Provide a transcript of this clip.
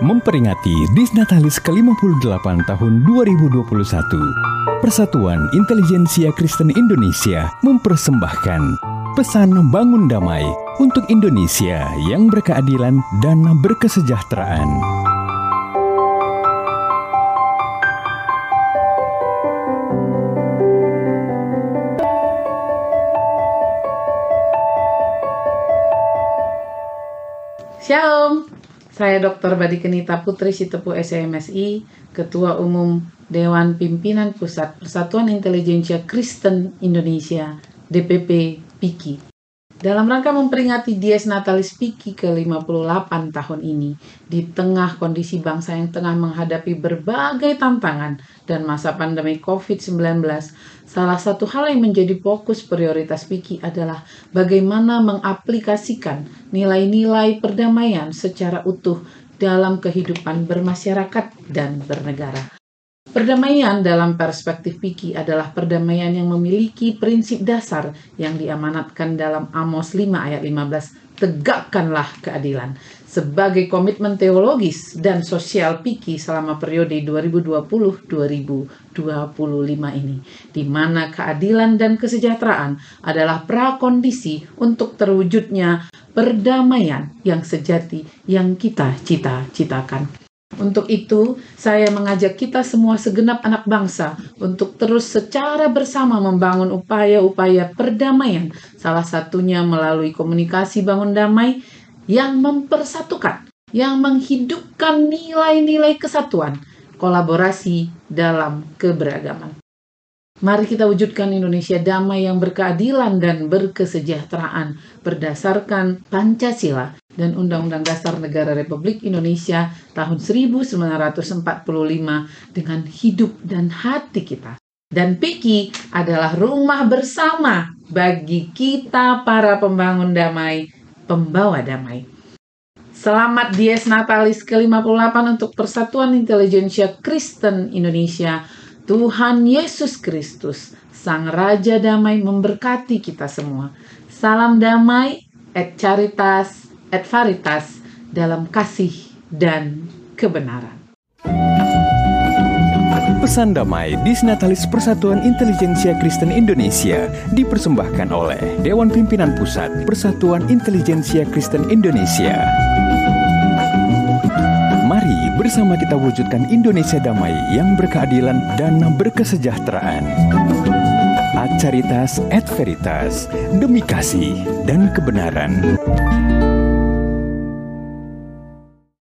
Memperingati Disnatalis ke-58 tahun 2021, Persatuan Intelijensia Kristen Indonesia mempersembahkan pesan bangun damai untuk Indonesia yang berkeadilan dan berkesejahteraan. Shalom, saya Dr. Badi Kenita Putri Sitepu SMSI, Ketua Umum Dewan Pimpinan Pusat Persatuan Intelijensia Kristen Indonesia, DPP PIKI. Dalam rangka memperingati Dies Natalis Piki ke-58 tahun ini, di tengah kondisi bangsa yang tengah menghadapi berbagai tantangan dan masa pandemi COVID-19, salah satu hal yang menjadi fokus prioritas Piki adalah bagaimana mengaplikasikan nilai-nilai perdamaian secara utuh dalam kehidupan bermasyarakat dan bernegara. Perdamaian dalam perspektif Piki adalah perdamaian yang memiliki prinsip dasar yang diamanatkan dalam Amos 5 ayat 15. Tegakkanlah keadilan. Sebagai komitmen teologis dan sosial Piki selama periode 2020-2025 ini, di mana keadilan dan kesejahteraan adalah prakondisi untuk terwujudnya perdamaian yang sejati yang kita cita-citakan. Untuk itu, saya mengajak kita semua segenap anak bangsa untuk terus secara bersama membangun upaya-upaya perdamaian, salah satunya melalui komunikasi bangun damai yang mempersatukan, yang menghidupkan nilai-nilai kesatuan, kolaborasi dalam keberagaman. Mari kita wujudkan Indonesia damai yang berkeadilan dan berkesejahteraan berdasarkan Pancasila dan Undang-Undang Dasar Negara Republik Indonesia tahun 1945 dengan hidup dan hati kita. Dan PIKI adalah rumah bersama bagi kita para pembangun damai, pembawa damai. Selamat Dies Natalis ke-58 untuk Persatuan Intelijensia Kristen Indonesia Tuhan Yesus Kristus, Sang Raja Damai memberkati kita semua. Salam damai, et caritas, et veritas, dalam kasih dan kebenaran. Pesan damai di Natalis Persatuan Intelijensia Kristen Indonesia dipersembahkan oleh Dewan Pimpinan Pusat Persatuan Intelijensia Kristen Indonesia. Mari bersama kita wujudkan Indonesia damai yang berkeadilan dan berkesejahteraan. Acaritas et Veritas, demi kasih dan kebenaran.